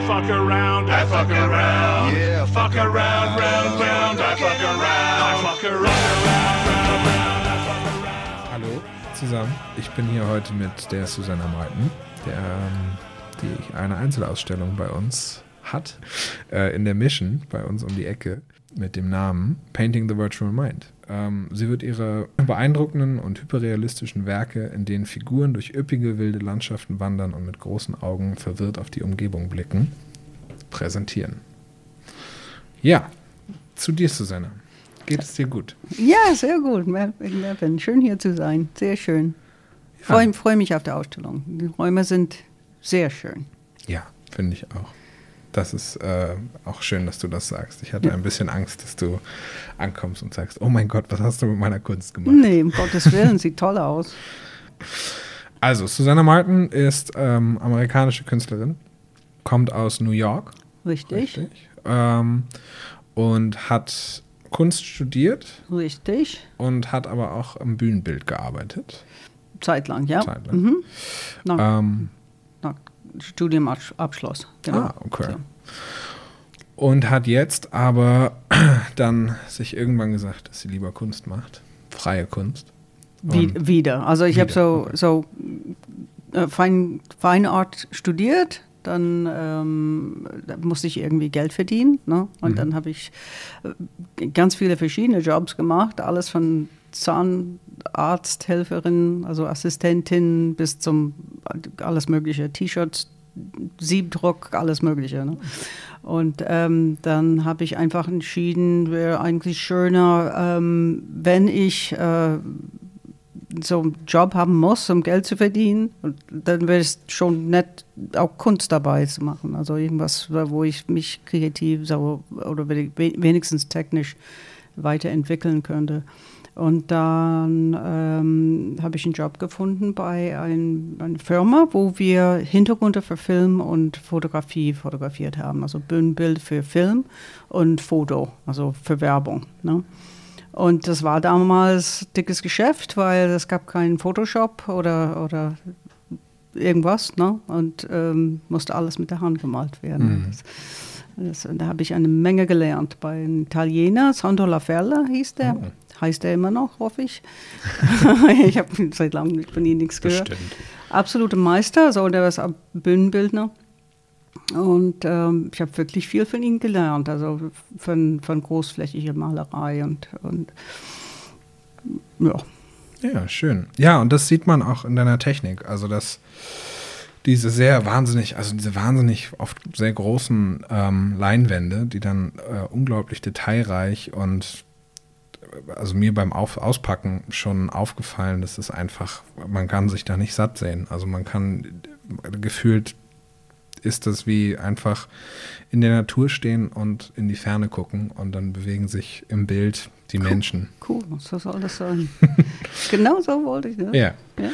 around, fuck around, I fuck around. Yeah, fuck around, round, round, I fuck around. I fuck around, round, round, round, I fuck around. Hallo zusammen, ich bin hier heute mit der Susanna Meuthen, der, ähm, die eine Einzelausstellung bei uns hat, äh, in der Mission bei uns um die Ecke mit dem Namen Painting the Virtual Mind. Ähm, sie wird ihre beeindruckenden und hyperrealistischen Werke, in denen Figuren durch üppige wilde Landschaften wandern und mit großen Augen verwirrt auf die Umgebung blicken, präsentieren. Ja, zu dir, Susanna. Geht es dir gut? Ja, sehr gut. Schön hier zu sein. Sehr schön. Ich Ja. freue freu mich auf die Ausstellung. Die Räume sind sehr schön. Ja, finde ich auch. Das ist äh, auch schön, dass du das sagst. Ich hatte ein bisschen Angst, dass du ankommst und sagst, oh mein Gott, was hast du mit meiner Kunst gemacht? Nee, um Gottes Willen, sieht toll aus. Also, Susanna Martin ist ähm, amerikanische Künstlerin, kommt aus New York, Richtig, richtig. ähm, und hat Kunst studiert und hat aber auch am Bühnenbild gearbeitet. Zeitlang, ja. Zeitlang. Mhm. Nach, Ähm, nach Studiumabschluss. Genau. Ah, okay. So. Und hat jetzt aber dann sich irgendwann gesagt, dass sie lieber Kunst macht. Freie Kunst. Wie, wieder. Also ich habe so, okay. so äh, Fein, Fine Art studiert, dann ähm, da musste ich irgendwie Geld verdienen. Ne? Und Mhm. dann habe ich äh, ganz viele verschiedene Jobs gemacht, alles von Zahnarzthelferin, also Assistentin bis zum alles mögliche, T-Shirts, Siebdruck, alles mögliche. Ne? Und ähm, dann habe ich einfach entschieden, wäre eigentlich schöner, ähm, wenn ich äh, so einen Job haben muss, um Geld zu verdienen, dann wäre es schon nett, auch Kunst dabei zu machen. Also irgendwas, wo ich mich kreativ so, oder we- wenigstens technisch weiterentwickeln könnte. Und dann ähm, habe ich einen Job gefunden bei ein, einer Firma, wo wir Hintergründe für Film und Fotografie fotografiert haben. Also Bühnenbild für Film und Foto, also für Werbung. Ne? Und das war damals dickes Geschäft, weil es gab keinen Photoshop oder, oder irgendwas. Ne? Und ähm, musste alles mit der Hand gemalt werden. Mhm. Das, das, da habe ich eine Menge gelernt bei einem Italiener, Sandro Lafella hieß der. Oh. Heißt er immer noch, hoffe ich. ich habe seit langem von ihm nichts gehört. Bestimmt. Absoluter Meister, so der ist auch Bühnenbildner. Und ähm, ich habe wirklich viel von ihm gelernt, also von, von großflächiger Malerei und, und ja. Ja, schön. Ja, und das sieht man auch in deiner Technik. Also, dass diese sehr wahnsinnig, also diese wahnsinnig oft sehr großen ähm, Leinwände, die dann äh, unglaublich detailreich und also mir beim Auf Auspacken schon aufgefallen, dass es einfach, man kann sich da nicht satt sehen. Also man kann gefühlt ist das wie einfach in der Natur stehen und in die Ferne gucken und dann bewegen sich im Bild die Menschen. Cool, so soll das sein. genau so wollte ich. Ne? Ja. ja.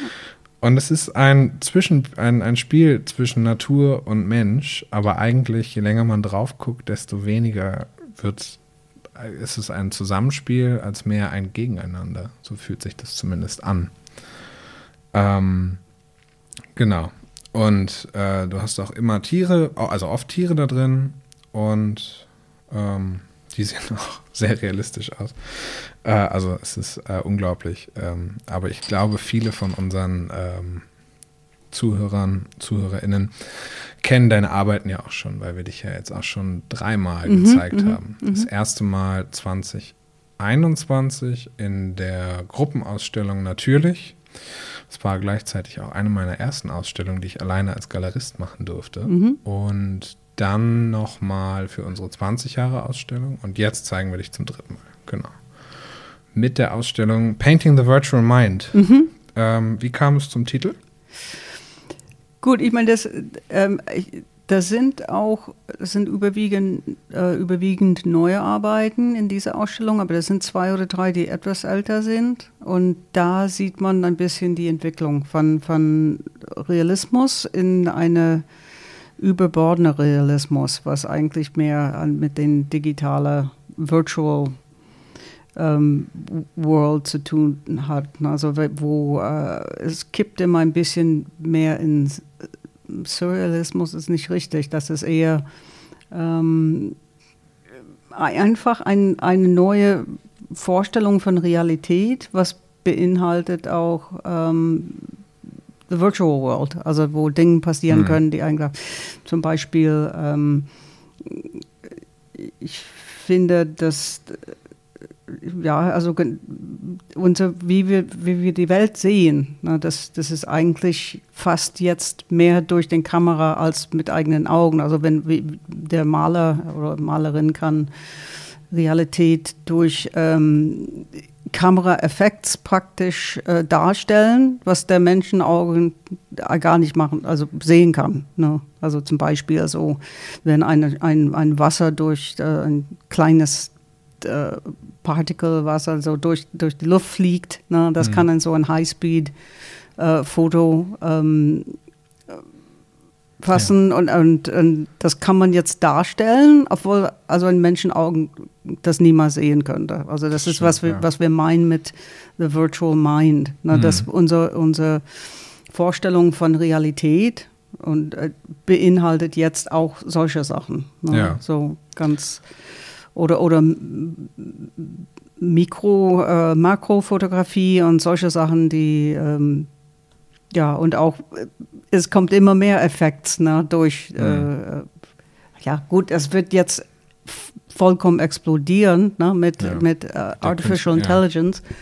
Und es ist ein, zwischen, ein, ein Spiel zwischen Natur und Mensch, aber eigentlich, je länger man drauf guckt, desto weniger wird, ist es ein Zusammenspiel als mehr ein Gegeneinander. So fühlt sich das zumindest an. Ähm, genau. Und äh, du hast auch immer Tiere, also oft Tiere da drin und ähm, die sehen auch sehr realistisch aus. Äh, also es ist äh, unglaublich. Ähm, aber ich glaube, viele von unseren ähm, Zuhörern, ZuhörerInnen kennen deine Arbeiten ja auch schon, weil wir dich ja jetzt auch schon dreimal Mhm, gezeigt mhm, haben. Das erste Mal 2021 in der Gruppenausstellung natürlich. Es war gleichzeitig auch eine meiner ersten Ausstellungen, die ich alleine als Galerist machen durfte. Mhm. Und dann nochmal für unsere 20 Jahre Ausstellung. Und jetzt zeigen wir dich zum dritten Mal. Genau. Mit der Ausstellung Painting the Virtual Mind. Mhm. Ähm, wie kam es zum Titel? Gut, ich meine, das, ähm, ich, das sind auch, sind überwiegend, äh, überwiegend neue Arbeiten in dieser Ausstellung, aber das sind zwei oder drei, die etwas älter sind. Und da sieht man ein bisschen die Entwicklung von, von Realismus in eine überbordene Realismus, was eigentlich mehr an, mit den digitalen Virtual ähm, World zu tun hat. Also wo äh, es kippt immer ein bisschen mehr ins Surrealismus ist nicht richtig. Das ist eher ähm, einfach ein, eine neue Vorstellung von Realität, was beinhaltet auch ähm, the virtual world, also wo Dinge passieren mhm. können, die eigentlich zum Beispiel, ähm, ich finde, dass ja, also unser, wie, wir, wie wir die Welt sehen, ne, das, das ist eigentlich fast jetzt mehr durch den Kamera als mit eigenen Augen. Also wenn wie, der Maler oder Malerin kann Realität durch ähm, Kameraeffekts praktisch äh, darstellen, was der Menschenaugen gar nicht machen, also sehen kann. Ne? Also zum Beispiel so, wenn eine, ein, ein Wasser durch äh, ein kleines äh, Particle, was also durch, durch die Luft fliegt, ne? das mhm. kann dann so ein Highspeed-Foto äh, ähm, fassen ja. und, und, und, das kann man jetzt darstellen, obwohl also in Menschenaugen das niemals sehen könnte. Also das, das ist, stimmt, was, wir, ja. was wir meinen mit the virtual mind, ne? Mhm. dass unsere, unsere Vorstellung von Realität und äh, beinhaltet jetzt auch solche Sachen. Ne? Ja. So ganz oder, oder Mikro, äh, Makrofotografie und solche Sachen, die ähm, ja, und auch, äh, es kommt immer mehr Effekte ne, durch, mhm. äh, ja gut, es wird jetzt vollkommen explodieren ne, mit, ja. mit äh, Artificial Intelligence. Ja.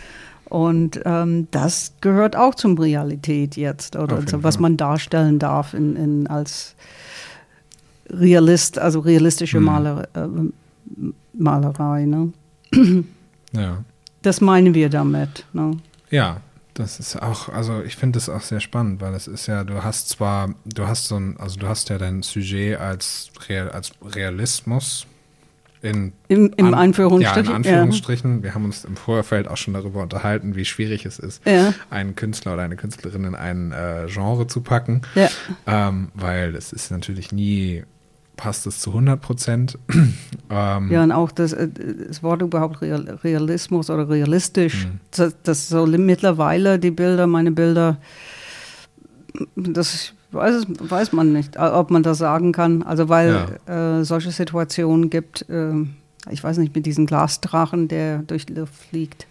Und ähm, das gehört auch zum Realität jetzt, oder so, was man darstellen darf in, in, als Realist, also realistische mhm. Maler, äh, Malerei. Ne? ja. Das meinen wir damit. Ne? Ja, das ist auch, also ich finde das auch sehr spannend, weil es ist ja, du hast zwar, du hast so ein, also du hast ja dein Sujet als, Real, als Realismus in, Im, im An, Anführungsstrichen. Ja, in Anführungsstrichen. Ja. Wir haben uns im Vorfeld auch schon darüber unterhalten, wie schwierig es ist, ja. einen Künstler oder eine Künstlerin in ein äh, Genre zu packen. Ähm, weil es ist natürlich nie passt es zu 100 Prozent. ähm, ja, und auch das, äh, das Wort überhaupt Realismus oder realistisch, mhm. das, das so mittlerweile die Bilder, meine Bilder, das weiß, weiß man nicht, ob man das sagen kann. Also weil ja. äh, solche Situationen gibt, äh, ich weiß nicht, mit diesem Glasdrachen, der durch die Luft fliegt.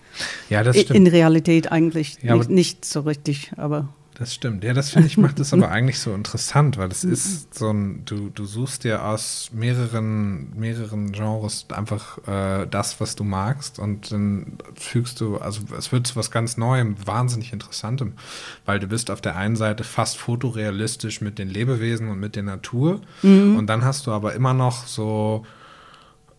Ja, das stimmt. In Realität eigentlich ja, nicht, nicht so richtig, aber das stimmt. Ja, das finde ich macht das aber eigentlich so interessant, weil es ist so ein, du, du suchst dir aus mehreren, mehreren Genres einfach äh, das, was du magst und dann fügst du, also es wird zu was ganz Neuem, wahnsinnig Interessantem, weil du bist auf der einen Seite fast fotorealistisch mit den Lebewesen und mit der Natur mhm. und dann hast du aber immer noch so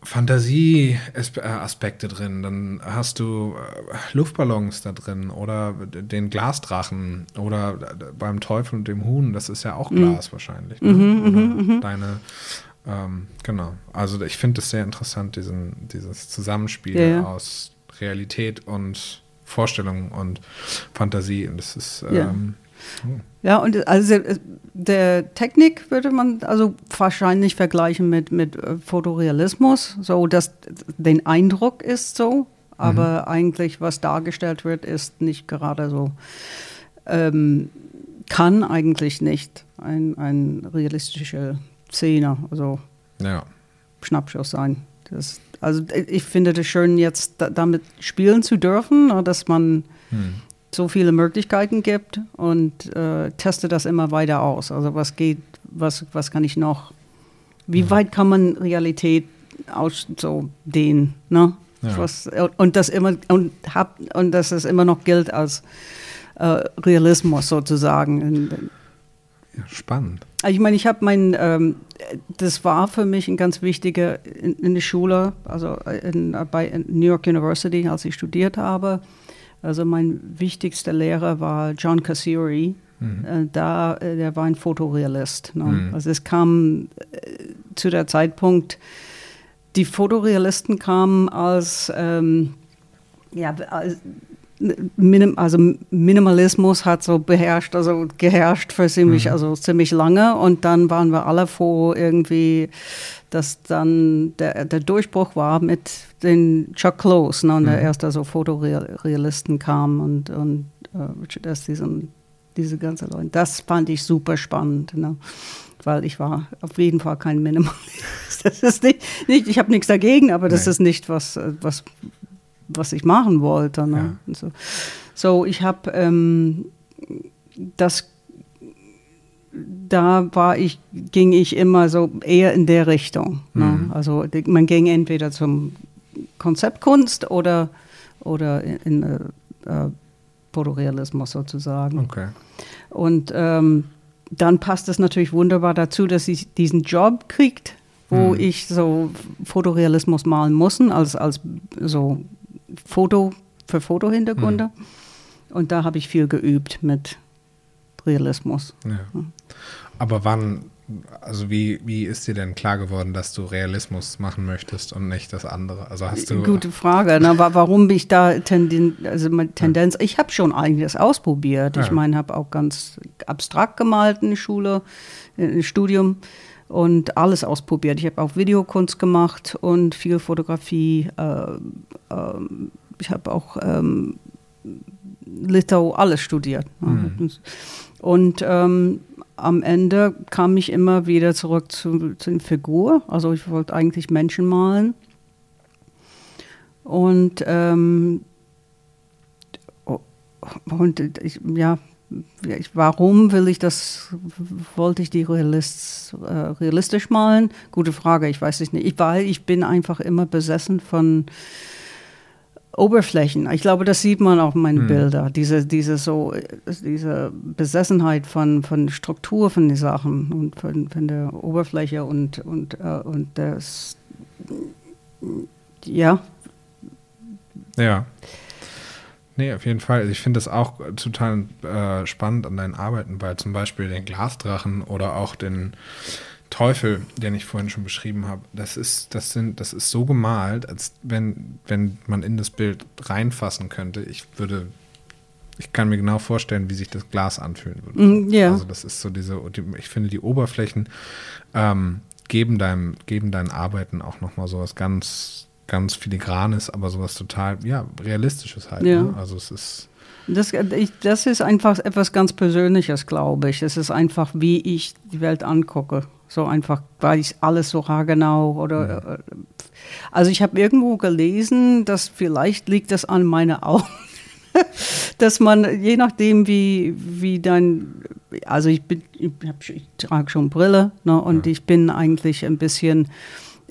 Fantasieaspekte drin, dann hast du äh, Luftballons da drin oder den Glasdrachen oder beim Teufel und dem Huhn, das ist ja auch mhm. Glas mhm. wahrscheinlich. Ne? Mhm, mhm, mhm, deine, ähm, genau. Also ich finde es sehr interessant, diesen, dieses Zusammenspiel ja. aus Realität und Vorstellung und Fantasie. Und das ist ja. Ja, und also der Technik würde man also wahrscheinlich vergleichen mit, mit äh, Fotorealismus, so dass den Eindruck ist so, aber mhm. eigentlich was dargestellt wird, ist nicht gerade so. Ähm, kann eigentlich nicht ein, ein realistische Szene, also ja. Schnappschuss sein. Das, also ich finde es schön, jetzt damit spielen zu dürfen, dass man hm so viele Möglichkeiten gibt und äh, teste das immer weiter aus. Also was geht, was, was kann ich noch, wie ja. weit kann man Realität aus so dehnen, ne? Ja. Was, und das immer und hab und dass es immer noch gilt als äh, Realismus sozusagen. Ja, spannend. Ich meine, ich habe mein, ähm, das war für mich ein ganz wichtiger in, in der Schule, also in, bei New York University, als ich studiert habe also mein wichtigster Lehrer war John Cassiuri. Mhm. Äh, da, äh, der war ein Fotorealist. Ne? Mhm. Also es kam äh, zu der Zeitpunkt, die Fotorealisten kamen als, ähm, ja, als Minim, also Minimalismus hat so beherrscht, also geherrscht für ziemlich, mhm. also ziemlich lange und dann waren wir alle froh irgendwie, dass dann der, der Durchbruch war mit den Chuck Close, ne, und mhm. der erste so Fotorealisten kam und, und uh, Richard Estes und diese ganze Leute. Das fand ich super spannend, ne? weil ich war auf jeden Fall kein Minimalist. Das ist nicht, nicht ich habe nichts dagegen, aber das Nee. ist nicht was, äh, was, was ich machen wollte. Ne? Ja. Und So. so, ich habe ähm, das da war ich, ging ich immer so eher in der Richtung. Ne? Mhm. Also man ging entweder zum Konzeptkunst oder, oder in, in äh, äh, Fotorealismus sozusagen. Okay. Und ähm, dann passt es natürlich wunderbar dazu, dass sie diesen Job kriegt, wo Mhm. ich so Fotorealismus malen muss, als, als so Foto für Fotohintergründe. Und da habe ich viel geübt mit Realismus. Ja. Aber wann, also wie, wie ist dir denn klar geworden, dass du Realismus machen möchtest und nicht das andere? Also hast du. Gute Frage. Ne? Wa- Warum bin ich da Tenden, also meine Tendenz? Ich habe schon einiges ausprobiert. Ich meine, habe auch ganz abstrakt gemalt in der Schule, im Studium und alles ausprobiert. Ich habe auch Videokunst gemacht und viel Fotografie. Äh, ähm, ich habe auch ähm, Lithau alles studiert. ne? Und ähm, am Ende kam ich immer wieder zurück zu, zu den Figur. Also ich wollte eigentlich Menschen malen. Und, ähm, oh, und ich, ja, warum will ich das, wollte ich die Realist, äh, realistisch malen? Gute Frage, ich weiß es nicht. Ich, weil ich bin einfach immer besessen von Oberflächen. Ich glaube, das sieht man auch in meinen Bildern. Diese, diese, so, diese Besessenheit von, von Struktur von den Sachen und von, von der Oberfläche und, und, äh, und das, ja, Ja. Nee, auf jeden Fall. Ich finde das auch total äh, spannend an deinen Arbeiten, weil zum Beispiel den Glasdrachen oder auch den Teufel, den ich vorhin schon beschrieben habe, das ist, das sind, das ist so gemalt, als wenn, wenn man in das Bild reinfassen könnte. Ich würde, ich kann mir genau vorstellen, wie sich das Glas anfühlen würde. Mm, ja. Also das ist so diese, die- ich finde die Oberflächen ähm, geben deinem, geben deinen Arbeiten auch nochmal sowas ganz, ganz filigranes, aber sowas total, ja, realistisches halt. Ja. Ne? Also es ist, Das, ich, das ist einfach etwas ganz Persönliches, glaube ich. Es ist einfach, wie ich die Welt angucke. So einfach, weil ich alles so haargenau oder. äh, Also ich habe irgendwo gelesen, dass vielleicht liegt das an meine Augen. dass man, je nachdem, wie, wie dein, also ich bin, ich, hab, ich trage schon Brille, ne, und ich bin eigentlich ein bisschen,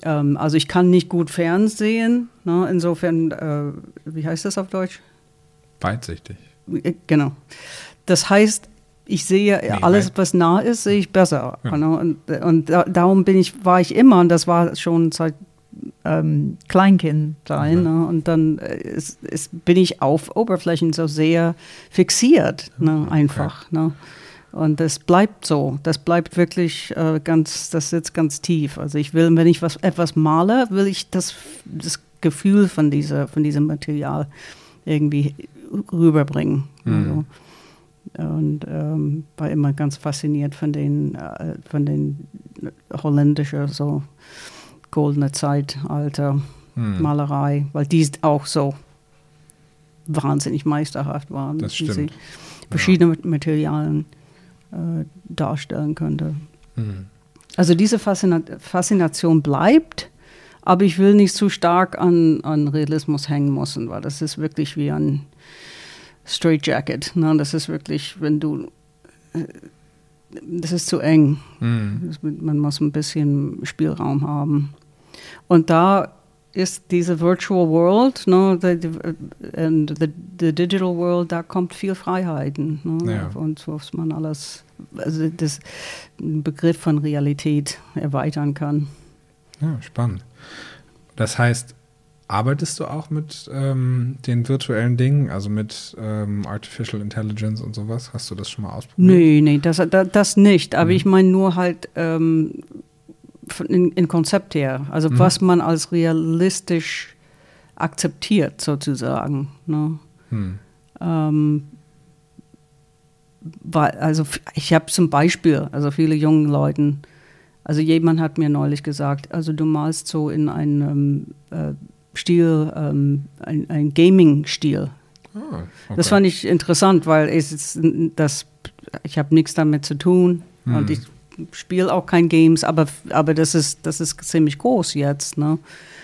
ähm, also ich kann nicht gut fernsehen, ne, insofern, äh, wie heißt das auf Deutsch? weitsichtig. Äh, Genau. Das heißt, ich sehe Nee, alles, was nah ist, sehe ich besser. Ja. ne? Und, und da, darum bin ich, war ich immer, und das war schon seit ähm, Kleinkind sein. Ne? Und dann äh, ist, ist, bin ich auf Oberflächen so sehr fixiert, ne? einfach. Ne? Und das bleibt so. Das bleibt wirklich äh, ganz, das sitzt ganz tief. Also ich will, wenn ich was, etwas male, will ich das, das Gefühl von, dieser, von diesem Material irgendwie rüberbringen. Also, und ähm, war immer ganz fasziniert von den, äh, von den holländischen, so goldene Zeitalter Hm. Malerei, weil die auch so wahnsinnig meisterhaft waren, Das stimmt. verschiedene Materialien äh, darstellen könnte. Hm. Also diese Faszina Faszination bleibt, aber ich will nicht zu stark an, an Realismus hängen müssen, weil das ist wirklich wie ein Straitjacket. Ne? Das ist wirklich, wenn du, äh, das ist zu eng. Hm. Das, man muss ein bisschen Spielraum haben. Und da ist diese Virtual World, ne, the, the, and the, the Digital World, da kommt viel Freiheiten. Ne, Ja. Und was man alles, also das den Begriff von Realität erweitern kann. Ja, spannend. Das heißt, arbeitest du auch mit ähm, den virtuellen Dingen, also mit ähm, Artificial Intelligence und sowas? Hast du das schon mal ausprobiert? Nee, nee, das, das, das nicht. Aber ich meine nur halt ähm, in, in Konzept her. Also was man als realistisch akzeptiert, sozusagen. Ne? Hm. Ähm, also ich habe zum Beispiel, also viele jungen Leuten, also jemand hat mir neulich gesagt, also du malst so in einem äh, Stil, ähm, ein, ein Gaming-Stil. Ah, okay. Das fand ich interessant, weil es ist, das ich hab nichts damit zu tun und ich spiele auch kein Games, aber, aber das, ist, das ist ziemlich groß jetzt. Ne?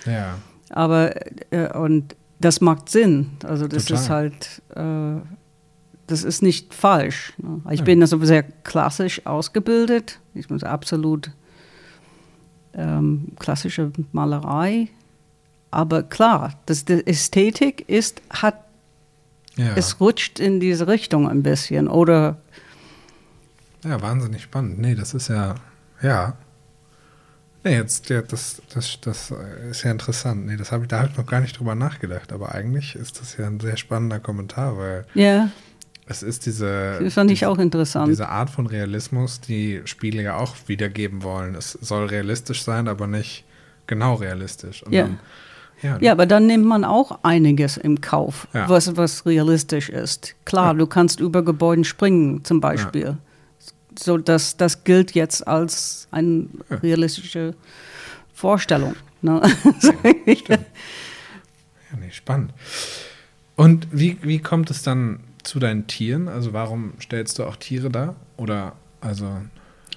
Ja. Aber äh, und das macht Sinn. Also das Total. ist halt, äh, das ist nicht falsch. Ne? Ich bin also sehr klassisch ausgebildet. Ich bin absolut ähm, klassische Malerei. Aber klar, das, die Ästhetik ist, hat, Ja. es rutscht in diese Richtung ein bisschen. Oder ja, wahnsinnig spannend. Nee, das ist ja, ja. Nee, jetzt, ja, das, das, das ist ja interessant. Nee, das habe ich, da habe ich noch gar nicht drüber nachgedacht. Aber eigentlich ist das ja ein sehr spannender Kommentar, weil ja, es ist diese. das fand ich diese, auch interessant. Diese Art von Realismus, die Spiele ja auch wiedergeben wollen. Es soll realistisch sein, aber nicht genau realistisch. Und Ja. Dann, ja, Ja, aber dann nimmt man auch einiges im Kauf, Ja. was, was realistisch ist. Klar, du kannst über Gebäuden springen, zum Beispiel. So, das, das gilt jetzt als eine realistische Vorstellung. Ne? Ja, nee, spannend. Und wie, wie kommt es dann zu deinen Tieren? Also warum stellst du auch Tiere da? Oder also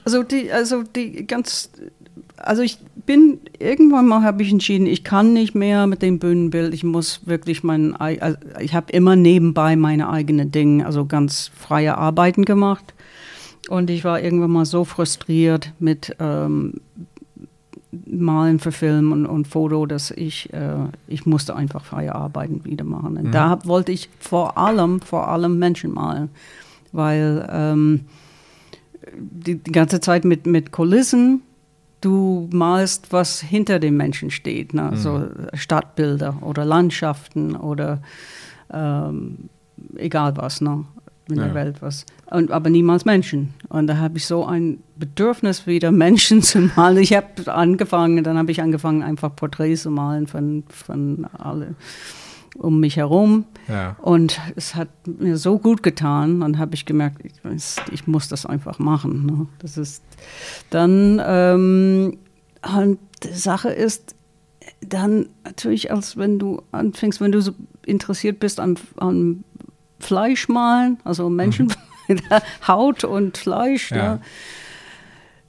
Also die, also die ganz, also ich bin irgendwann mal habe ich entschieden, ich kann nicht mehr mit dem Bühnenbild. Ich muss wirklich mein, ei- also ich habe immer nebenbei meine eigenen Dinge, also ganz freie Arbeiten gemacht. Und ich war irgendwann mal so frustriert mit ähm, Malen für Film und, und Foto, dass ich, äh, ich musste einfach freie Arbeiten wieder machen. Und da hab, wollte ich vor allem, vor allem Menschen malen, weil ähm, die, die ganze Zeit mit, mit Kulissen, du malst, was hinter dem Menschen steht, ne? so Stadtbilder oder Landschaften oder ähm, egal was, ne? In Ja. der Welt was. Und, aber niemals Menschen. Und da habe ich so ein Bedürfnis, wieder Menschen zu malen. Ich habe angefangen, dann habe ich angefangen, einfach Porträts zu malen von, von alle um mich herum. ja. Und es hat mir so gut getan. Dann habe ich gemerkt, ich, ich muss das einfach machen. Ne? Das ist dann ähm, und die Sache ist dann natürlich, als wenn du anfängst, wenn du so interessiert bist an, an Fleischmalen, also Menschen, Haut und Fleisch, Ja. ne?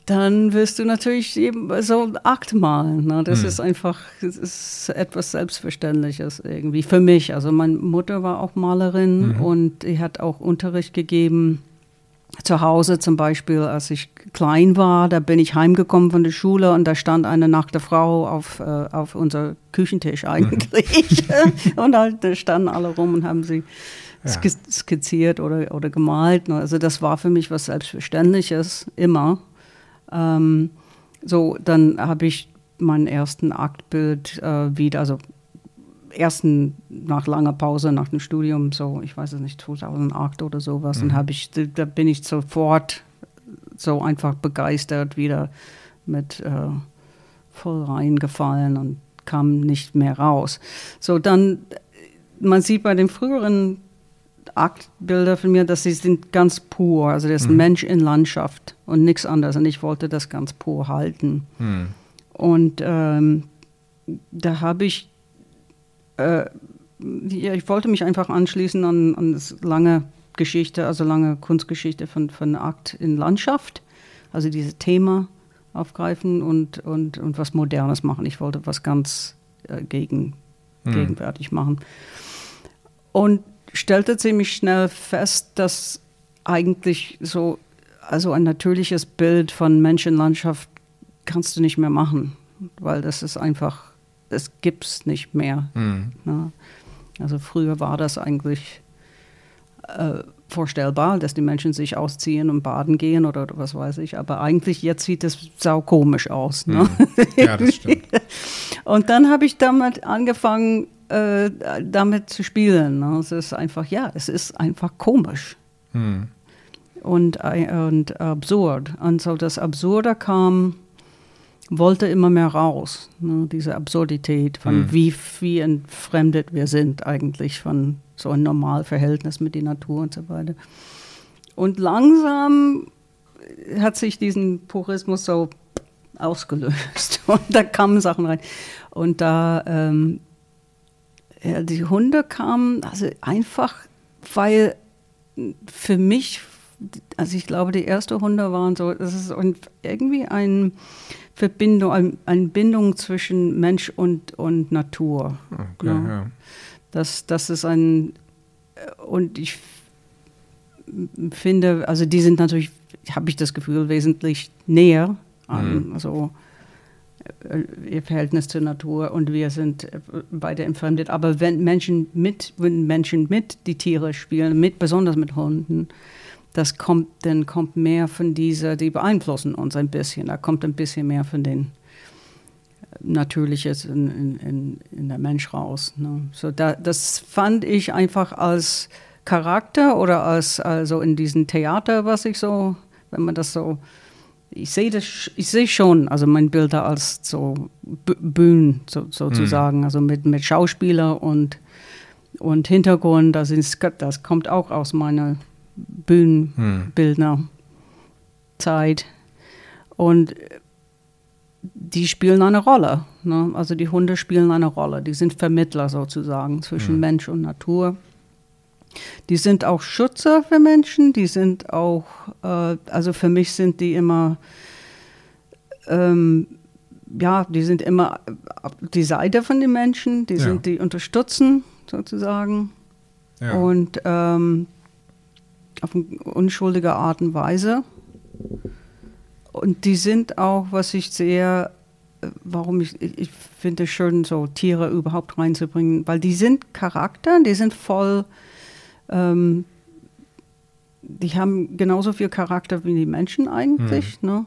dann wirst du natürlich eben so Akt malen. Ne? Das ist einfach, das ist etwas Selbstverständliches irgendwie für mich. Also meine Mutter war auch Malerin und die hat auch Unterricht gegeben. Zu Hause zum Beispiel, als ich klein war, da bin ich heimgekommen von der Schule und da stand eine nackte Frau auf, äh, auf unser Küchentisch eigentlich. und da, da standen alle rum und haben sie skizziert oder, oder gemalt. Also das war für mich was Selbstverständliches, immer. Ähm, so, dann habe ich meinen ersten Aktbild äh, wieder, also ersten nach langer Pause nach dem Studium, so ich weiß es nicht, 2008 oder sowas, und habe ich, da bin ich sofort so einfach begeistert wieder mit äh, voll reingefallen und kam nicht mehr raus. So dann, man sieht bei den früheren Aktbilder von mir, dass sie sind ganz pur, also das ist ein Mensch in Landschaft und nichts anderes. Und ich wollte das ganz pur halten. Hm. Und ähm, da habe ich, äh, ja, ich wollte mich einfach anschließen an, an das lange Geschichte, also lange Kunstgeschichte von, von Akt in Landschaft, also dieses Thema aufgreifen und, und, und was Modernes machen. Ich wollte was ganz äh, gegen, gegenwärtig machen. Und stellte ziemlich schnell fest, dass eigentlich so, also ein natürliches Bild von Menschenlandschaft kannst du nicht mehr machen, weil das ist einfach, das gibt's nicht mehr. Hm. Ne? Also früher war das eigentlich äh, vorstellbar, dass die Menschen sich ausziehen und baden gehen oder, oder was weiß ich, aber eigentlich jetzt sieht es sau komisch aus. Ne? Ja, das stimmt. Und dann habe ich damit angefangen, äh, damit zu spielen. Ne? Es ist einfach, ja, es ist einfach komisch Hm. und, äh, und absurd. Und so das Absurde kam, wollte immer mehr raus. Ne? Diese Absurdität von wie, wie entfremdet wir sind eigentlich von so einem Normalverhältnis mit der Natur und so weiter. Und langsam hat sich diesen Purismus so ausgelöst und da kamen Sachen rein. Und da ähm, die Hunde kamen, also einfach, weil für mich also ich glaube, die ersten Hunde waren so, das ist irgendwie eine Verbindung, ein, eine Bindung zwischen Mensch und, und Natur. Okay, ja. ja. Das, das ist ein, und ich finde, also die sind natürlich, habe ich das Gefühl, wesentlich näher an, mhm. also äh, ihr Verhältnis zur Natur und wir sind äh, beide entfremdet. Aber wenn Menschen mit, wenn Menschen mit die Tiere spielen, mit, besonders mit Hunden, das kommt, dann kommt mehr von dieser, die beeinflussen uns ein bisschen. Da kommt ein bisschen mehr von den Natürliches in, in, in der Mensch raus. Ne? So da, das fand ich einfach als Charakter oder als also in diesem Theater, was ich so, wenn man das so ich sehe das, ich sehe schon, also mein Bilder als so Bühnen so, sozusagen, mhm. also mit, mit Schauspieler und, und Hintergrund, das, ist, das kommt auch aus meiner Bühnenbildnerzeit. Und die spielen eine Rolle. Ne? Also die Hunde spielen eine Rolle. Die sind Vermittler sozusagen zwischen mhm. Mensch und Natur. Die sind auch Schützer für Menschen, die sind auch, äh, also für mich sind die immer, ähm, ja, die sind immer auf die Seite von den Menschen, die ja. sind, die unterstützen sozusagen. Ja. Und ähm, auf eine unschuldige Art und Weise. Und die sind auch, was ich sehr, äh, warum ich, ich finde es schön, so Tiere überhaupt reinzubringen, weil die sind Charakter, die sind voll ähm, die haben genauso viel Charakter wie die Menschen eigentlich, mhm. ne?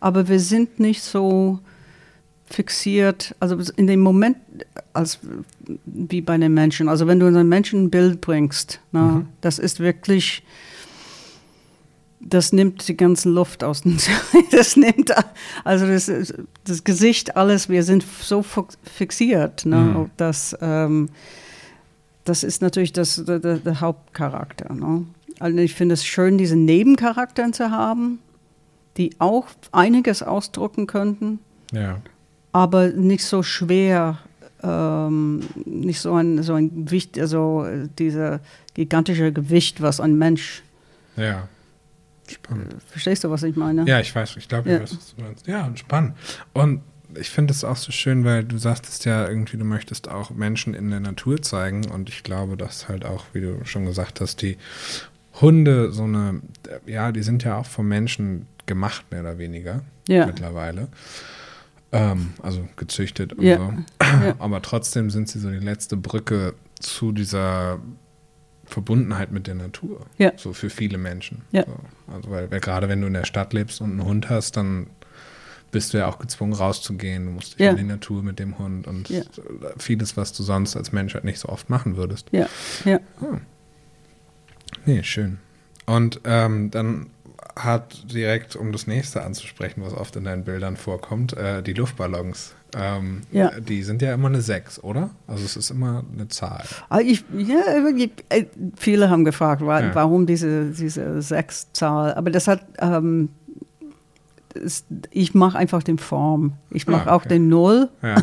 aber wir sind nicht so fixiert, also in dem Moment als wie bei den Menschen. Also wenn du einen Menschen ein Bild bringst, ne, mhm. das ist wirklich, das nimmt die ganze Luft aus dem Das nimmt also das, das Gesicht, alles, wir sind so fixiert, ne, mhm. dass ähm, das ist natürlich das, der, der Hauptcharakter. Ne? Also ich finde es schön, diese Nebencharakter zu haben, die auch einiges ausdrucken könnten, ja. aber nicht so schwer, ähm, nicht so ein, so ein Gewicht, also dieser gigantische Gewicht, was ein Mensch. Ja. Spannend. Verstehst du, was ich meine? Ja, ich weiß, ich glaube, ja. was du meinst. Ja, spannend. Und ich finde es auch so schön, weil du sagtest ja irgendwie, du möchtest auch Menschen in der Natur zeigen und ich glaube, dass halt auch, wie du schon gesagt hast, die Hunde so eine, ja, die sind ja auch vom Menschen gemacht, mehr oder weniger, ja. mittlerweile. Ähm, also gezüchtet und ja. so. Ja. Aber trotzdem sind sie so die letzte Brücke zu dieser Verbundenheit mit der Natur. Ja. So für viele Menschen. Ja. So. Also weil, weil gerade wenn du in der Stadt lebst und einen Hund hast, dann bist du ja auch gezwungen rauszugehen. Du musst dich ja. in die Natur mit dem Hund und ja. vieles, was du sonst als Mensch halt nicht so oft machen würdest. Ja, ja. Oh. Nee, schön. Und ähm, dann hat direkt, um das nächste anzusprechen, was oft in deinen Bildern vorkommt, äh, die Luftballons. Ähm, ja. Die sind ja immer eine 6, oder? Also es ist immer eine Zahl. Ah, ich, ja, äh, viele haben gefragt, warum diese, diese 6-Zahl. Aber das hat ähm, ich mache einfach den Form. Ich mache ah, okay. auch den Null. Ja.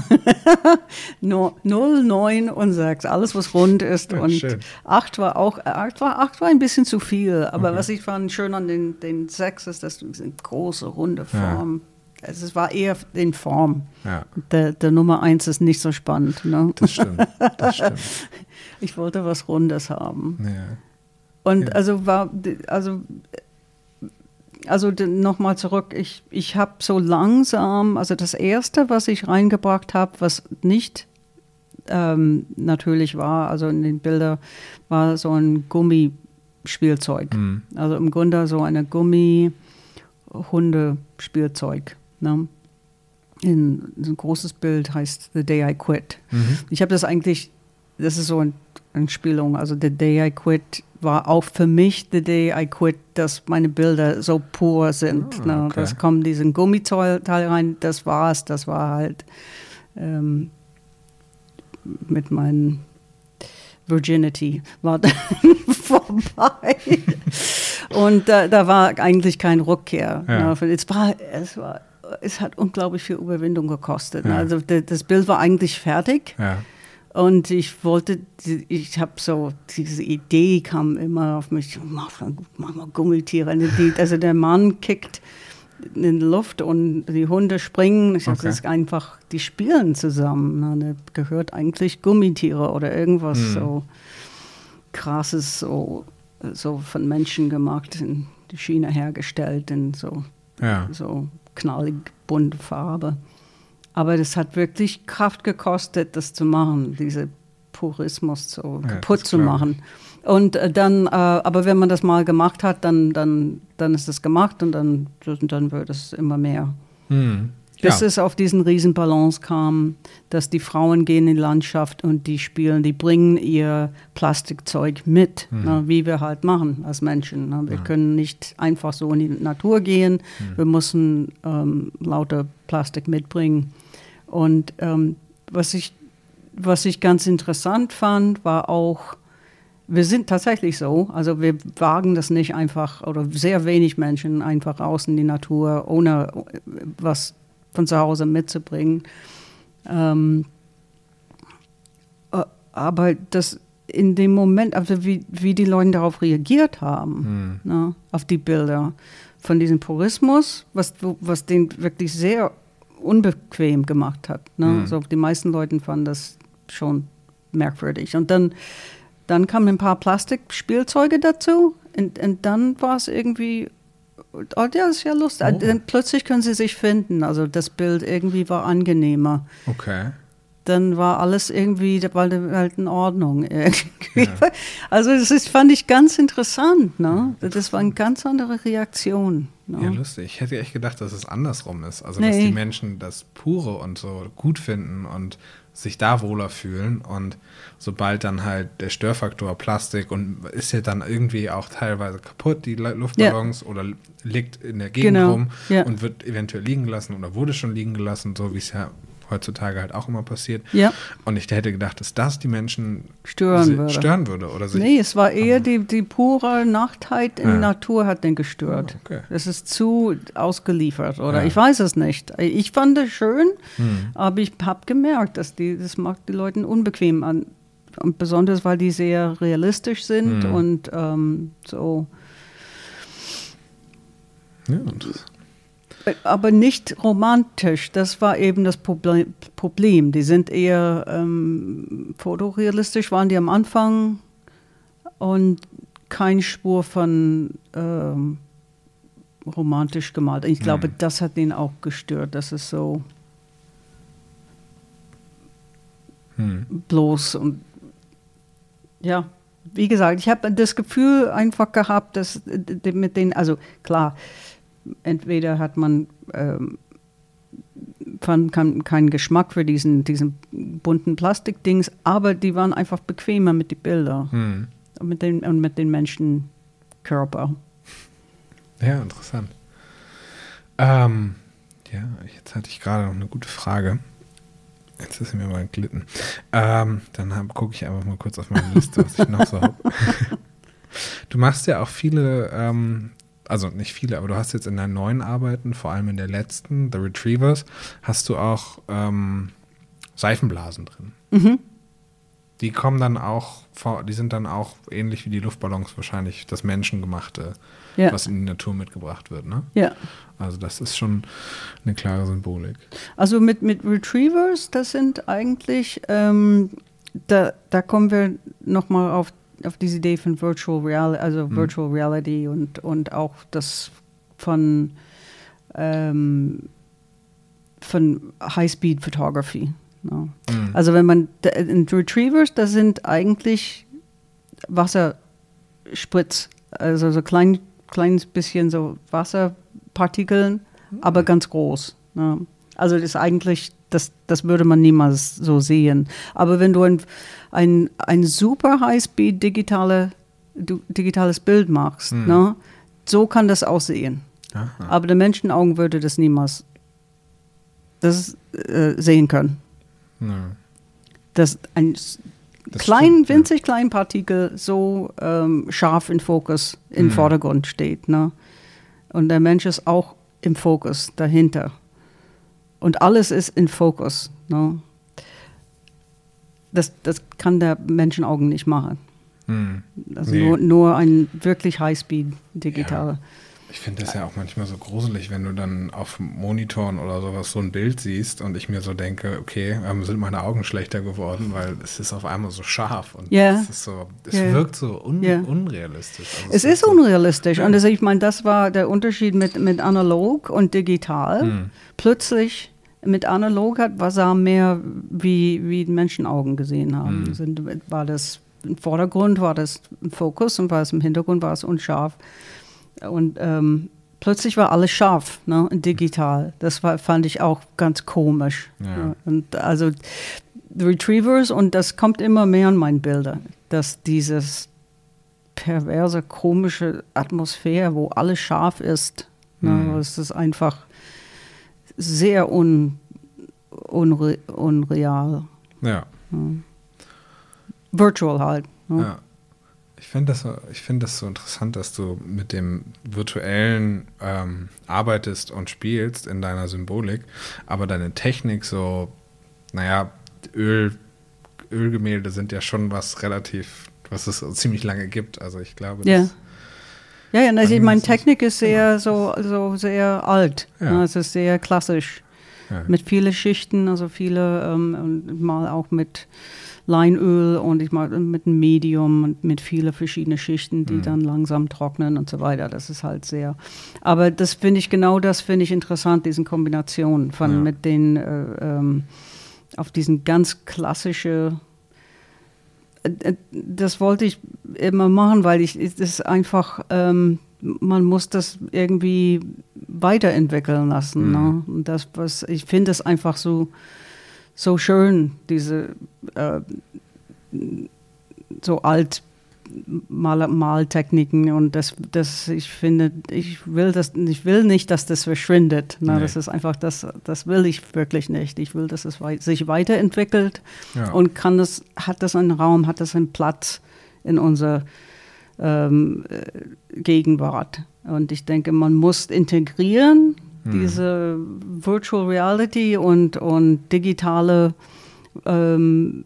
Null, Neun und sechs. Alles, was rund ist. Ja, und schön. acht war auch, acht war, acht war ein bisschen zu viel. Aber okay. was ich fand schön an den, den sechs ist, dass du eine große, runde Form. Ja. Also es war eher in Form. Ja. Der, der Nummer eins ist nicht so spannend. Ne? Das stimmt. Das stimmt. Ich wollte was Rundes haben. Ja. Und also war, also also nochmal zurück, ich, ich habe so langsam, also das Erste, was ich reingebracht habe, was nicht ähm, natürlich war, also in den Bildern, war so ein Gummispielzeug. Mhm. Also im Grunde so eine Gummi-Hundespielzeug. Ne? In, ein großes Bild heißt The Day I Quit. Mhm. Ich habe das eigentlich, das ist so eine Anspielung, also The Day I Quit war auch für mich the day I quit, dass meine Bilder so pur sind. Oh, ne? Das kommt diesen Gummiteil rein, das war's, das war halt ähm, mit meinem Virginity war dann vorbei. Und da, da, war eigentlich kein Rückkehr. Ja. Ne? Es, war, es, war, es hat unglaublich viel Überwindung gekostet. Ne? Ja. Also das Bild war eigentlich fertig. Ja. Und ich wollte, ich habe so, diese Idee kam immer auf mich, mach, mach mal Gummitiere. Also der Mann kickt in die Luft und die Hunde springen. Ich okay. habe das einfach, die spielen zusammen. Ne? Da gehört eigentlich Gummitiere oder irgendwas hm. so krasses, so, so von Menschen gemacht, in die Schiene hergestellt, in so, ja. so knallig bunte Farbe. Aber das hat wirklich Kraft gekostet, das zu machen, diese Purismus so ja, kaputt zu machen. Und äh, dann, äh, aber wenn man das mal gemacht hat, dann, dann, dann ist es gemacht und dann, dann wird es immer mehr. Hm. Bis ja. es auf diesen Riesenbalance kam, dass die Frauen gehen in die Landschaft und die spielen, die bringen ihr Plastikzeug mit, hm. ne, wie wir halt machen als Menschen. Ne. Wir ja. können nicht einfach so in die Natur gehen, hm. wir müssen ähm, lauter Plastik mitbringen. Und ähm, was, ich, was ich ganz interessant fand, war auch, wir sind tatsächlich so, also wir wagen das nicht einfach, oder sehr wenig Menschen einfach raus in die Natur, ohne was von zu Hause mitzubringen. Ähm, äh, aber das in dem Moment, also wie, wie die Leute darauf reagiert haben, hm. ne, auf die Bilder von diesem Purismus, was, was den wirklich sehr unbequem gemacht hat. Ne? Mhm. Also die meisten Leute fanden das schon merkwürdig. Und dann, dann kamen ein paar Plastikspielzeuge dazu und, und dann war es irgendwie, oh, ja, ist ja lustig. Oh. Dann plötzlich können sie sich finden. Also das Bild irgendwie war angenehmer. Okay dann war alles irgendwie, war halt in Ordnung. Ja. Also das ist, fand ich ganz interessant. Ne? Das war eine ganz andere Reaktion. Ne? Ja, lustig. Ich hätte echt gedacht, dass es andersrum ist. Also nee. dass die Menschen das Pure und so gut finden und sich da wohler fühlen. Und sobald dann halt der Störfaktor Plastik und ist ja dann irgendwie auch teilweise kaputt, die Luftballons, ja. oder liegt in der Gegend genau. rum ja. und wird eventuell liegen gelassen oder wurde schon liegen gelassen, so wie es ja heutzutage halt auch immer passiert. Ja. Und ich hätte gedacht, dass das die Menschen stören würde. Stören würde oder sich nee, es war eher die, die pure Nachtheit in ja. Natur hat den gestört. Oh, okay. Es ist zu ausgeliefert oder ja. ich weiß es nicht. Ich fand es schön, hm. aber ich habe gemerkt, dass die, das macht die Leute unbequem an. Und besonders, weil die sehr realistisch sind hm. und ähm, so. Ja, interessant aber nicht romantisch. Das war eben das Problem. Die sind eher ähm, fotorealistisch, waren die am Anfang und keine Spur von ähm, romantisch gemalt. Ich glaube, mhm. das hat ihn auch gestört. Das ist so mhm. bloß und ja. Wie gesagt, ich habe das Gefühl einfach gehabt, dass mit den, also klar, entweder hat man ähm, fand keinen Geschmack für diesen, diesen bunten Plastikdings, aber die waren einfach bequemer mit den Bildern hm. und, mit den, und mit den Menschenkörper. Ja, interessant. Ähm, ja, jetzt hatte ich gerade noch eine gute Frage. Jetzt ist sie mir mal entglitten. Ähm, dann gucke ich einfach mal kurz auf meine Liste, was ich noch so habe. Du machst ja auch viele ähm, also nicht viele, aber du hast jetzt in deinen neuen Arbeiten, vor allem in der letzten, The Retrievers, hast du auch ähm, Seifenblasen drin. Mhm. Die kommen dann auch, vor, die sind dann auch ähnlich wie die Luftballons wahrscheinlich das Menschengemachte, ja. was in die Natur mitgebracht wird, ne? Ja. Also das ist schon eine klare Symbolik. Also mit, mit Retrievers, das sind eigentlich, ähm, da, da kommen wir nochmal auf auf diese Idee von Virtual Reality, also mhm. Virtual Reality und, und auch das von, ähm, von High-Speed Photography. No. Mhm. Also wenn man in Retrievers, das sind eigentlich Wasserspritz, also so klein, kleines bisschen so Wasserpartikeln, mhm. aber ganz groß. No. Also das ist eigentlich, das, das würde man niemals so sehen. Aber wenn du ein ein, ein super Highspeed digitale, digitales Bild machst, hm. ne, so kann das aussehen. Aha. Aber der Menschenaugen würde das niemals das, äh, sehen können. Ja. Dass ein das klein, stimmt, winzig ja. kleinen Partikel so ähm, scharf in Fokus, im hm. Vordergrund steht. Ne? Und der Mensch ist auch im Fokus dahinter. Und alles ist in Fokus. Ne? das, das kann der Menschenaugen nicht machen. Hm. Also Nee. nur, nur ein wirklich Highspeed digital. Ich finde das ja auch manchmal so gruselig, wenn du dann auf Monitoren oder sowas so ein Bild siehst und ich mir so denke, okay, ähm, sind meine Augen schlechter geworden, weil es ist auf einmal so scharf und Ja. es ist so, es Ja. wirkt so un Ja. unrealistisch. Also Es wirkt ist so, unrealistisch. Und also ich meine, das war der Unterschied mit, mit analog und digital. Hm. Plötzlich mit analog hat, was sah mehr wie, wie Menschenaugen gesehen haben. Hm. Sind, war das im Vordergrund, war das im Fokus und war es im Hintergrund, war es unscharf. Und ähm, plötzlich war alles scharf, ne, digital. Das war, fand ich auch ganz komisch. Ja. Und also Retrievers, und das kommt immer mehr in meinen Bilder, dass dieses perverse, komische Atmosphäre, wo alles scharf ist. Ne, Mhm. Es ist einfach sehr un, unre, unreal. Ja, Virtual halt. Ne? ja. Ich finde das, so- ich find das so interessant, dass du mit dem Virtuellen ähm, arbeitest und spielst in deiner Symbolik, aber deine Technik so, naja, Öl, Ölgemälde sind ja schon was relativ, was es so ziemlich lange gibt. Also ich glaube, Ja. das, Ja, ja, also Dann meine Technik ist sehr, so, so sehr alt. Ja. Ne? Es ist sehr klassisch. ja. Mit vielen Schichten, also viele, ähm, und mal auch mit Leinöl und ich mal mit einem Medium und mit vielen verschiedenen Schichten, die Mhm. dann langsam trocknen und so weiter. Das ist halt sehr. Aber das finde ich, genau das finde ich interessant, diesen Kombinationen von Ja. mit den, äh, ähm, auf diesen ganz klassische äh, das wollte ich immer machen, weil ich es ist einfach, ähm, man muss das irgendwie weiterentwickeln lassen. Mhm. Ne? Und das, was ich finde es einfach so, so schön, diese äh, so alt Mal Maltechniken und das, das ich finde, ich will das, ich will nicht, dass das verschwindet. Ne? Nee. Das ist einfach, das, das will ich wirklich nicht. Ich will, dass es wei sich weiterentwickelt Ja. und kann das, hat das einen Raum, hat das einen Platz in unserer ähm, äh, Gegenwart. Und ich denke, man muss integrieren, diese Virtual Reality und, und digitale ähm,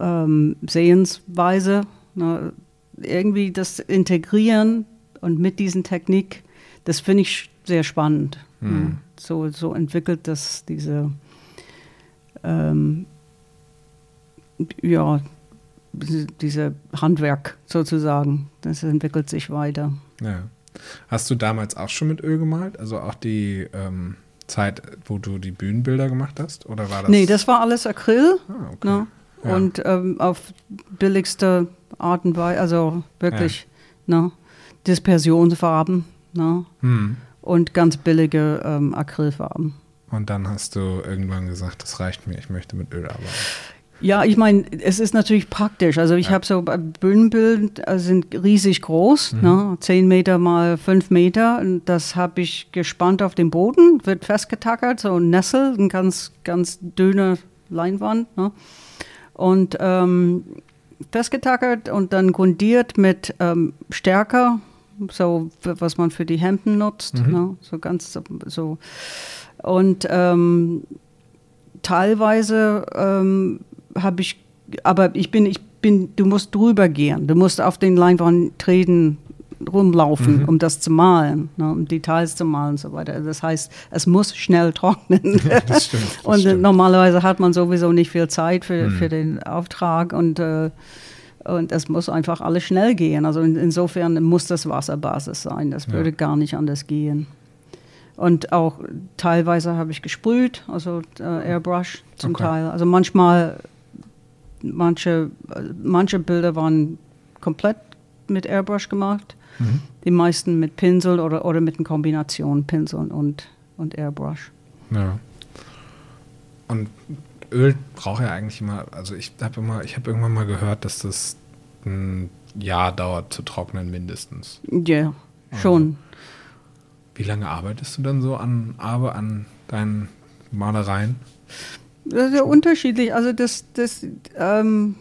ähm, Sehensweise. Ne? Irgendwie das integrieren und mit diesen Technik, das finde ich sehr spannend. Ne? So, so entwickelt das diese ähm, ja, diese Handwerk sozusagen. Das entwickelt sich weiter. Ja. Hast du damals auch schon mit Öl gemalt? Also auch die ähm, Zeit, wo du die Bühnenbilder gemacht hast? Oder war das? Nee, das war alles Acryl. Ah, okay. Ne? Ja. Und ähm, auf billigste Art und Weise, also wirklich ne? Dispersionsfarben ne? Hm. und ganz billige ähm, Acrylfarben. Und dann hast du irgendwann gesagt, das reicht mir, ich möchte mit Öl arbeiten. Ja, ich meine, es ist natürlich praktisch. Also ich habe so bei Bühnenbild äh, sind riesig groß, ne? 10 Meter mal 5 Meter. Und das habe ich gespannt auf den Boden, wird festgetackert, so ein Nessel, ein ganz, ganz dünne Leinwand. Ne? Und ähm, festgetackert und dann grundiert mit ähm, Stärker, so was man für die Hemden nutzt, ne? so ganz so- so. Und ähm, teilweise ähm, habe ich, aber ich bin, ich bin, du musst drüber gehen, du musst auf den Leinwand treten, rumlaufen, um das zu malen, ne, um Details zu malen und so weiter. Das heißt, es muss schnell trocknen. das stimmt, das und stimmt. normalerweise hat man sowieso nicht viel Zeit für, für den Auftrag und äh, und es muss einfach alles schnell gehen. Also in, insofern muss das Wasserbasis sein. Das Ja. würde gar nicht anders gehen. Und auch teilweise habe ich gesprüht, also äh, Airbrush zum Okay. Teil. Also manchmal, manche, äh, manche Bilder waren komplett mit Airbrush gemacht, Mhm. die meisten mit Pinsel oder, oder mit einer Kombination Pinsel und, und Airbrush. Ja. Und Öl braucht ja eigentlich immer, also ich habe immer, ich habe irgendwann mal gehört, dass das ein Jahr dauert zu trocknen mindestens. Ja, schon. Wie lange arbeitest du dann so an Arbe, an deinen Malereien? Das ist ja unterschiedlich. Also das, das, ähm,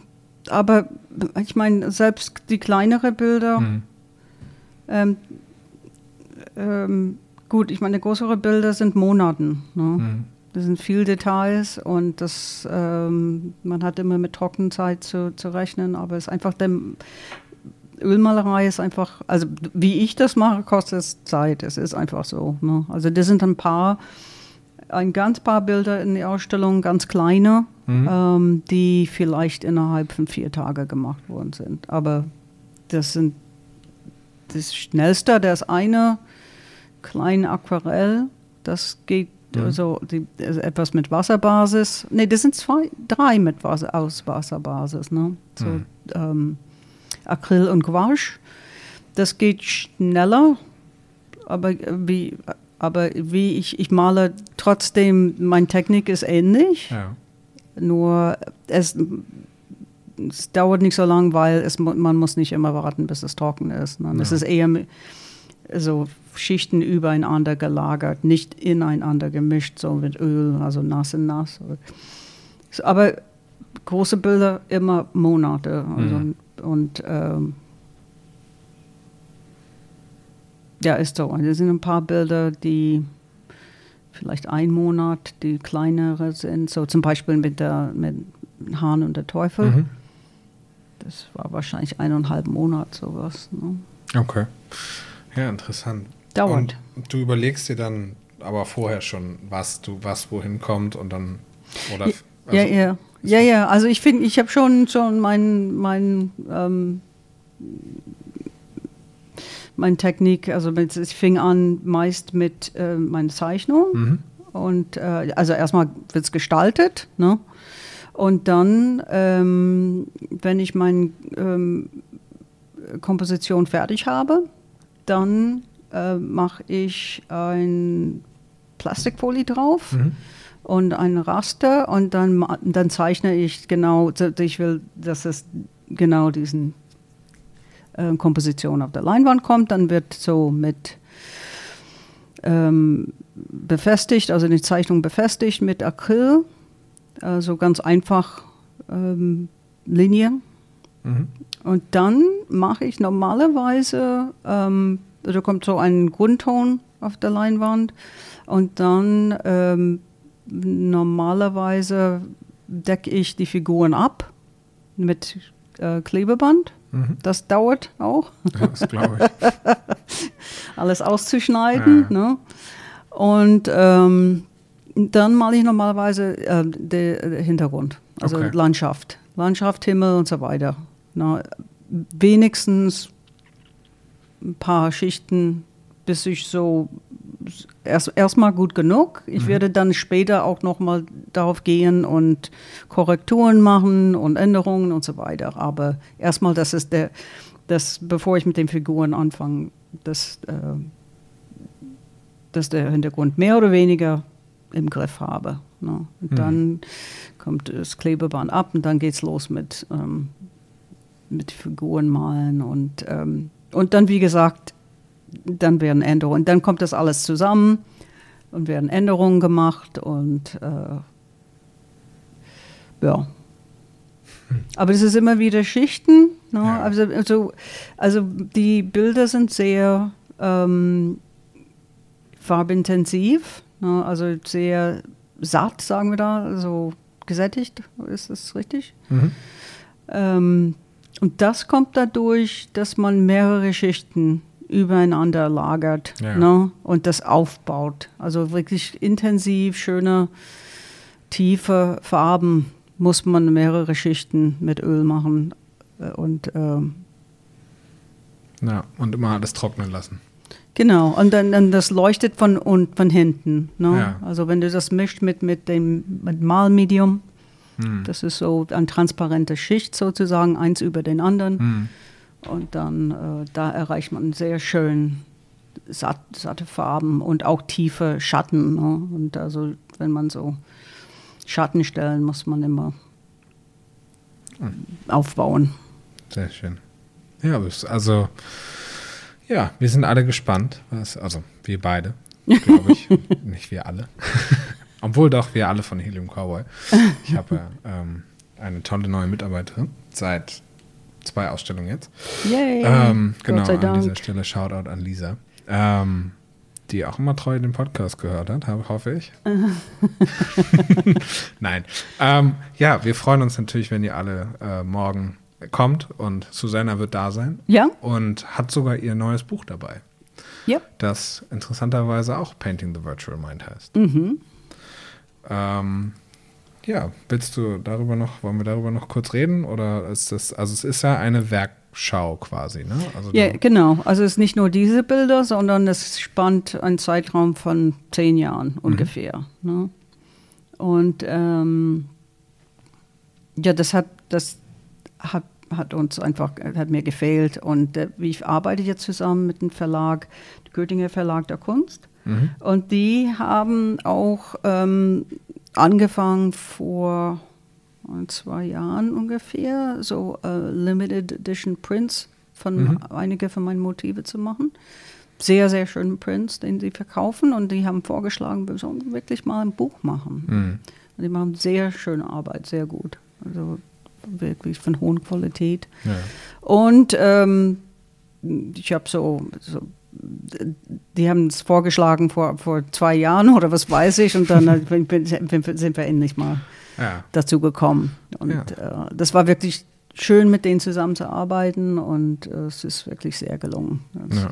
aber ich meine, selbst die kleinere Bilder, Hm. Ähm, ähm, gut, ich meine, größere Bilder sind Monaten. Ne? Hm. Das sind viele Details und das, ähm, man hat immer mit Trockenzeit zu, zu rechnen, aber es ist einfach dem Ölmalerei ist einfach, also wie ich das mache, kostet es Zeit. Es ist einfach so. Ne? Also das sind ein paar, ein ganz paar Bilder in der Ausstellung, ganz kleine, ähm, die vielleicht innerhalb von vier Tagen gemacht worden sind. Aber das sind das Schnellste, das eine kleine Aquarell, das geht also die, also etwas mit Wasserbasis. Nee, das sind zwei, drei mit Wasser, aus Wasserbasis. Ne? So, ähm, Acryl und Gouache. Das geht schneller, aber wie, aber wie ich, ich male trotzdem, meine Technik ist ähnlich. Ja. Nur es, es dauert nicht so lang, weil es, man muss nicht immer warten, bis es trocken ist. Ne? Es Ja. ist eher so Schichten übereinander gelagert, nicht ineinander gemischt, so mit Öl, also nass in nass. Aber große Bilder immer Monate. Also, Mhm. Und ähm, ja, ist so. Es sind ein paar Bilder, die vielleicht ein Monat, die kleinere sind. So zum Beispiel mit der mit Hahn und der Teufel. Mhm. Das war wahrscheinlich eineinhalb Monat sowas. Ne? Okay. Ja, interessant. Dauert. Und du überlegst dir dann aber vorher schon, was du, was wohin kommt und dann oder Ja, also, ja, ja. Ja, ja. Also ich finde, ich habe schon schon mein, mein, ähm, meine Technik, also ich fing an meist mit äh, meiner Zeichnung. Mhm. Und äh, also erstmal wird es gestaltet, ne? Und dann, ähm, wenn ich meine ähm, Komposition fertig habe, dann äh, mache ich ein Plastikfolie drauf Mhm. und ein Raster und dann, dann zeichne ich genau, ich will, dass es genau diesen äh, Komposition auf der Leinwand kommt, dann wird so mit ähm, befestigt, also die Zeichnung befestigt mit Acryl, also ganz einfach ähm, Linie. Mhm. Und dann mache ich normalerweise, ähm, da kommt so ein Grundton auf der Leinwand und dann ähm, normalerweise decke ich die Figuren ab mit äh, Klebeband. Mhm. Das dauert auch, das glaube ich. alles auszuschneiden. Ja. Ne? Und ähm, dann male ich normalerweise äh, den Hintergrund, also Okay. Landschaft, Landschaft, Himmel und so weiter. Na, wenigstens ein paar Schichten, bis ich so erst erstmal gut genug. Ich werde dann später auch noch mal darauf gehen und Korrekturen machen und Änderungen und so weiter. Aber erstmal, das ist der, das, bevor ich mit den Figuren anfange, dass, äh, dass der Hintergrund mehr oder weniger im Griff habe. Ne? Und dann kommt das Klebeband ab und dann geht's los mit ähm, mit Figuren malen und, ähm, und dann, wie gesagt, dann werden Änderungen. Dann kommt das alles zusammen und werden Änderungen gemacht und äh, ja. Aber es ist immer wieder Schichten. Ne? Ja. Also, also, also die Bilder sind sehr ähm, farbintensiv, ne? also sehr satt, sagen wir da, also gesättigt, ist das richtig? Mhm. Ähm, und das kommt dadurch, dass man mehrere Schichten übereinander lagert Ja. ne? und das aufbaut. Also wirklich intensiv, schöne, tiefe Farben muss man mehrere Schichten mit Öl machen. Äh, Und ähm, Ja, und immer alles trocknen lassen. Genau, und dann, dann das leuchtet von, und von hinten. Ne? Ja. Also wenn du das mischt mit, mit dem mit Malmedium, Hm. das ist so eine transparente Schicht sozusagen, eins über den anderen. Hm. Und dann, äh, da erreicht man sehr schön satt, satte Farben und auch tiefe Schatten. Ne? Und also, wenn man so Schatten stellen, muss man immer aufbauen. Sehr schön. Ja, also, ja, wir sind alle gespannt. Was, also, wir beide, glaube ich. Nicht wir alle. Obwohl doch, wir alle von Helium Cowboy. Ich habe ähm, eine tolle neue Mitarbeiterin seit zwei Ausstellungen jetzt. Yay! Ähm, genau, an dieser. Stelle Shoutout an Lisa. Ähm, die auch immer treu den Podcast gehört hat, hoffe ich. Nein. Ähm, ja, wir freuen uns natürlich, wenn ihr alle äh, morgen kommt und Susanna wird da sein Ja, und hat sogar ihr neues Buch dabei, ja. das interessanterweise auch Painting the Virtual Mind heißt. Ähm, ja, willst du darüber noch, wollen wir darüber noch kurz reden? Oder ist das, also es ist ja eine Werkschau quasi, ne? Also Ja, genau. Also es ist nicht nur diese Bilder, sondern es spannt einen Zeitraum von zehn Jahren ungefähr. Ne? Und ähm, ja, das hat, das hat, hat uns einfach, hat mir gefehlt. Und äh, ich arbeite jetzt zusammen mit dem Verlag, der Göttinger Verlag der Kunst. Und die haben auch ähm, angefangen vor zwei Jahren ungefähr, so äh, Limited Edition Prints von einige von meinen Motive zu machen. Sehr, sehr schönen Prints, den sie verkaufen. Und die haben vorgeschlagen, wir sollen wirklich mal ein Buch machen. Mhm. Und die machen sehr schöne Arbeit, sehr gut. Also wirklich von hohen Qualität. Ja. Und ähm, ich habe so, so, die haben es vorgeschlagen vor, vor zwei Jahren oder was weiß ich. Und dann bin- bin- sind wir endlich mal ja. dazu gekommen. Und Ja. äh, das war wirklich schön, mit denen zusammenzuarbeiten. Und äh, es ist wirklich sehr gelungen. Ja.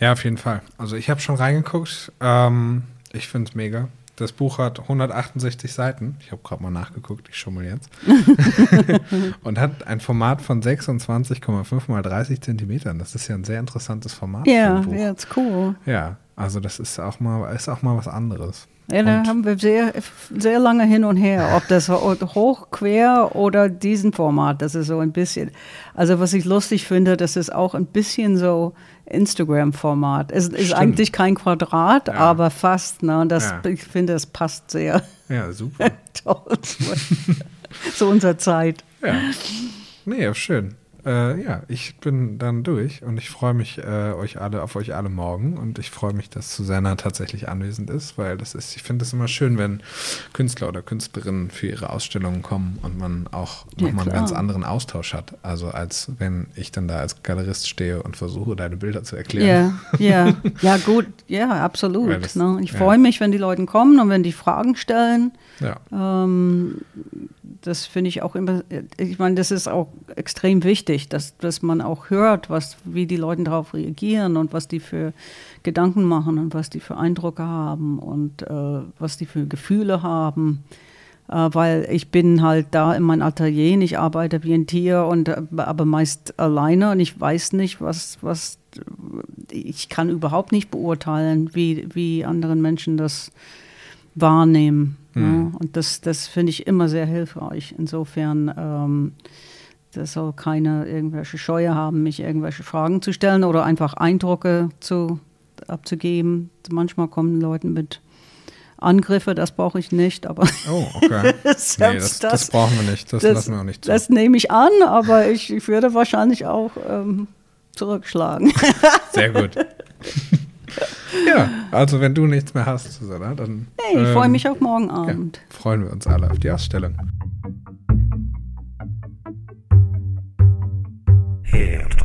Ja, auf jeden Fall. Also ich habe schon reingeguckt. Ähm, ich finde es mega. Das Buch hat 168 Seiten. Ich habe gerade mal nachgeguckt, ich schummel jetzt. Und hat ein Format von 26,5 mal 30 Zentimetern. Das ist ja ein sehr interessantes Format Ja, Buch. ja, ist cool. Ja, also das ist auch mal, ist auch mal was anderes. Ja, da haben wir sehr, sehr lange hin und her, ob das hoch, quer oder diesen Format. Das ist so ein bisschen. Also, was ich lustig finde, das ist auch ein bisschen so Instagram-Format. Es ist Stimmt. eigentlich kein Quadrat, Ja. aber fast. Ne? Und das, Ja. Ich finde, das passt sehr Ja, super. toll zu unserer Zeit. Ja. Nee, schön. Äh, ja, ich bin dann durch und ich freue mich äh, euch alle auf euch alle morgen und ich freue mich, dass Susanna tatsächlich anwesend ist, weil das ist, ich finde es immer schön, wenn Künstler oder Künstlerinnen für ihre Ausstellungen kommen und man auch Ja, nochmal einen ganz anderen Austausch hat. Also als wenn ich dann da als Galerist stehe und versuche, deine Bilder zu erklären. Ja, ja, ja, gut, ja, absolut. Das- ne? Ich ja. freue mich, wenn die Leute kommen und wenn die Fragen stellen. Ja. Ähm, das finde ich auch immer, ich meine, das ist auch extrem wichtig, dass, dass man auch hört, was, wie die Leute darauf reagieren und was die für Gedanken machen und was die für Eindrücke haben und äh, was die für Gefühle haben. Äh, weil ich bin halt da in meinem Atelier, und ich arbeite wie ein Tier und äh, aber meist alleine und ich weiß nicht, was, was ich kann überhaupt nicht beurteilen, wie, wie anderen Menschen das wahrnehmen. Mhm. Ja, und das, das finde ich immer sehr hilfreich. Insofern, ähm, das soll keine irgendwelche Scheue haben, mich irgendwelche Fragen zu stellen oder einfach Eindrücke zu, abzugeben. Manchmal kommen Leute mit Angriffe, das brauche ich nicht, aber Oh, okay. nee, das, Selbst das, das- brauchen wir nicht. Das, lassen wir auch nicht zu. das nehme ich an, aber ich, ich würde wahrscheinlich auch ähm, zurückschlagen. Sehr gut. ja, also wenn du nichts mehr hast, Susanna, dann. Hey, ich ähm, freue mich auf morgen Abend. Ja, freuen wir uns alle auf die Ausstellung. Herd.